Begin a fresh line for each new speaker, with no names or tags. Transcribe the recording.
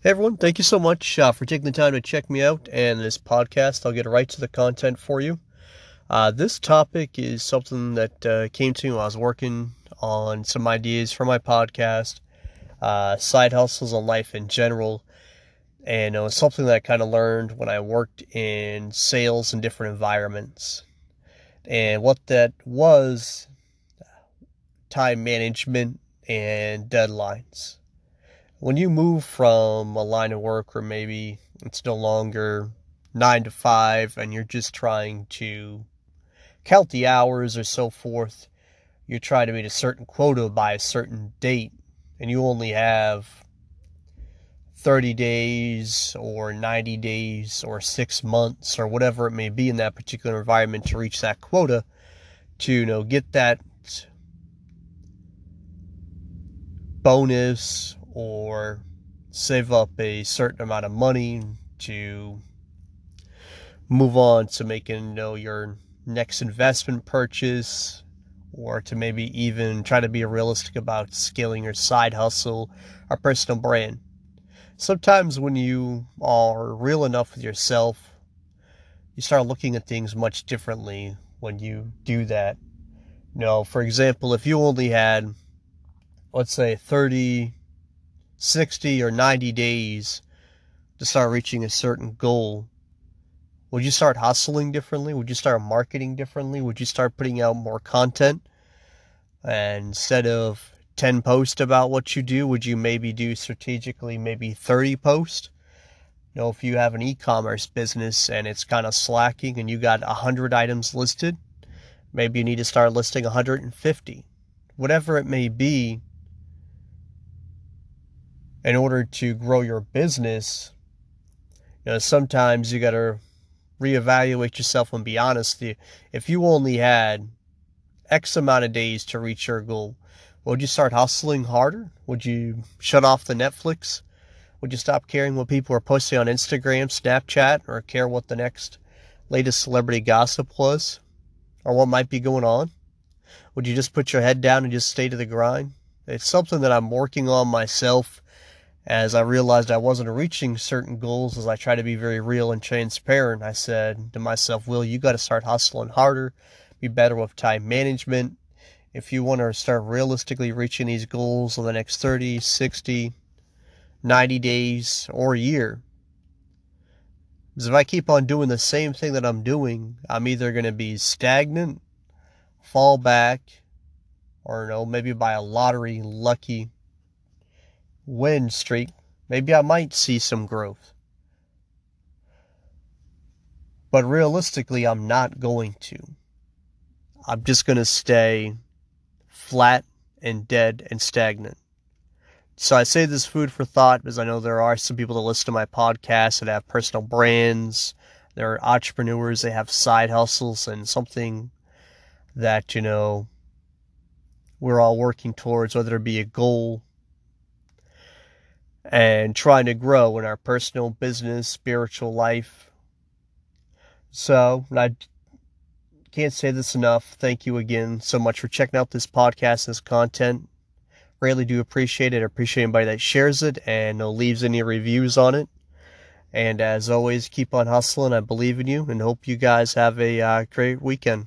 Hey everyone, thank you so much uh, for taking the time to check me out and this podcast. I'll get right to the content for you. Uh, this topic is something that uh, came to me while I was working on some ideas for my podcast, uh, side hustles and life in general, and it was something that I kind of learned when I worked in sales in different environments. And what that was time management and deadlines when you move from a line of work where maybe it's no longer nine to five and you're just trying to count the hours or so forth, you're trying to meet a certain quota by a certain date, and you only have 30 days or 90 days or six months or whatever it may be in that particular environment to reach that quota to you know get that bonus or save up a certain amount of money to move on to making you know your next investment purchase or to maybe even try to be realistic about scaling your side hustle or personal brand. Sometimes when you are real enough with yourself, you start looking at things much differently when you do that. You know, for example, if you only had, let's say, 30 60 or 90 days to start reaching a certain goal, would you start hustling differently? Would you start marketing differently? Would you start putting out more content? And instead of 10 posts about what you do, would you maybe do strategically maybe 30 posts? You know, if you have an e-commerce business and it's kind of slacking and you got 100 items listed, maybe you need to start listing 150. Whatever it may be, in order to grow your business, you know, sometimes you got to reevaluate yourself and be honest. If you only had X amount of days to reach your goal, would you start hustling harder? Would you shut off the Netflix? Would you stop caring what people are posting on Instagram, Snapchat, or care what the next latest celebrity gossip was? Or what might be going on? Would you just put your head down and just stay to the grind? It's something that I'm working on myself as I realized I wasn't reaching certain goals as I try to be very real and transparent, I said to myself, Will, you got to start hustling harder, be better with time management. If you want to start realistically reaching these goals in the next 30, 60, 90 days, or a year, because if I keep on doing the same thing that I'm doing, I'm either going to be stagnant, fall back, or know, maybe by a lottery lucky win streak, maybe I might see some growth. But realistically, I'm not going to. I'm just going to stay flat and dead and stagnant. So I say this food for thought because I know there are some people that listen to my podcast that have personal brands, they're entrepreneurs, they have side hustles and something that, you know, we're all working towards, whether it be a goal and trying to grow in our personal, business, spiritual life. So, I can't say this enough. Thank you again so much for checking out this podcast, this content. Really do appreciate it. I appreciate anybody that shares it and leaves any reviews on it. And as always, keep on hustling. I believe in you and hope you guys have a uh, great weekend.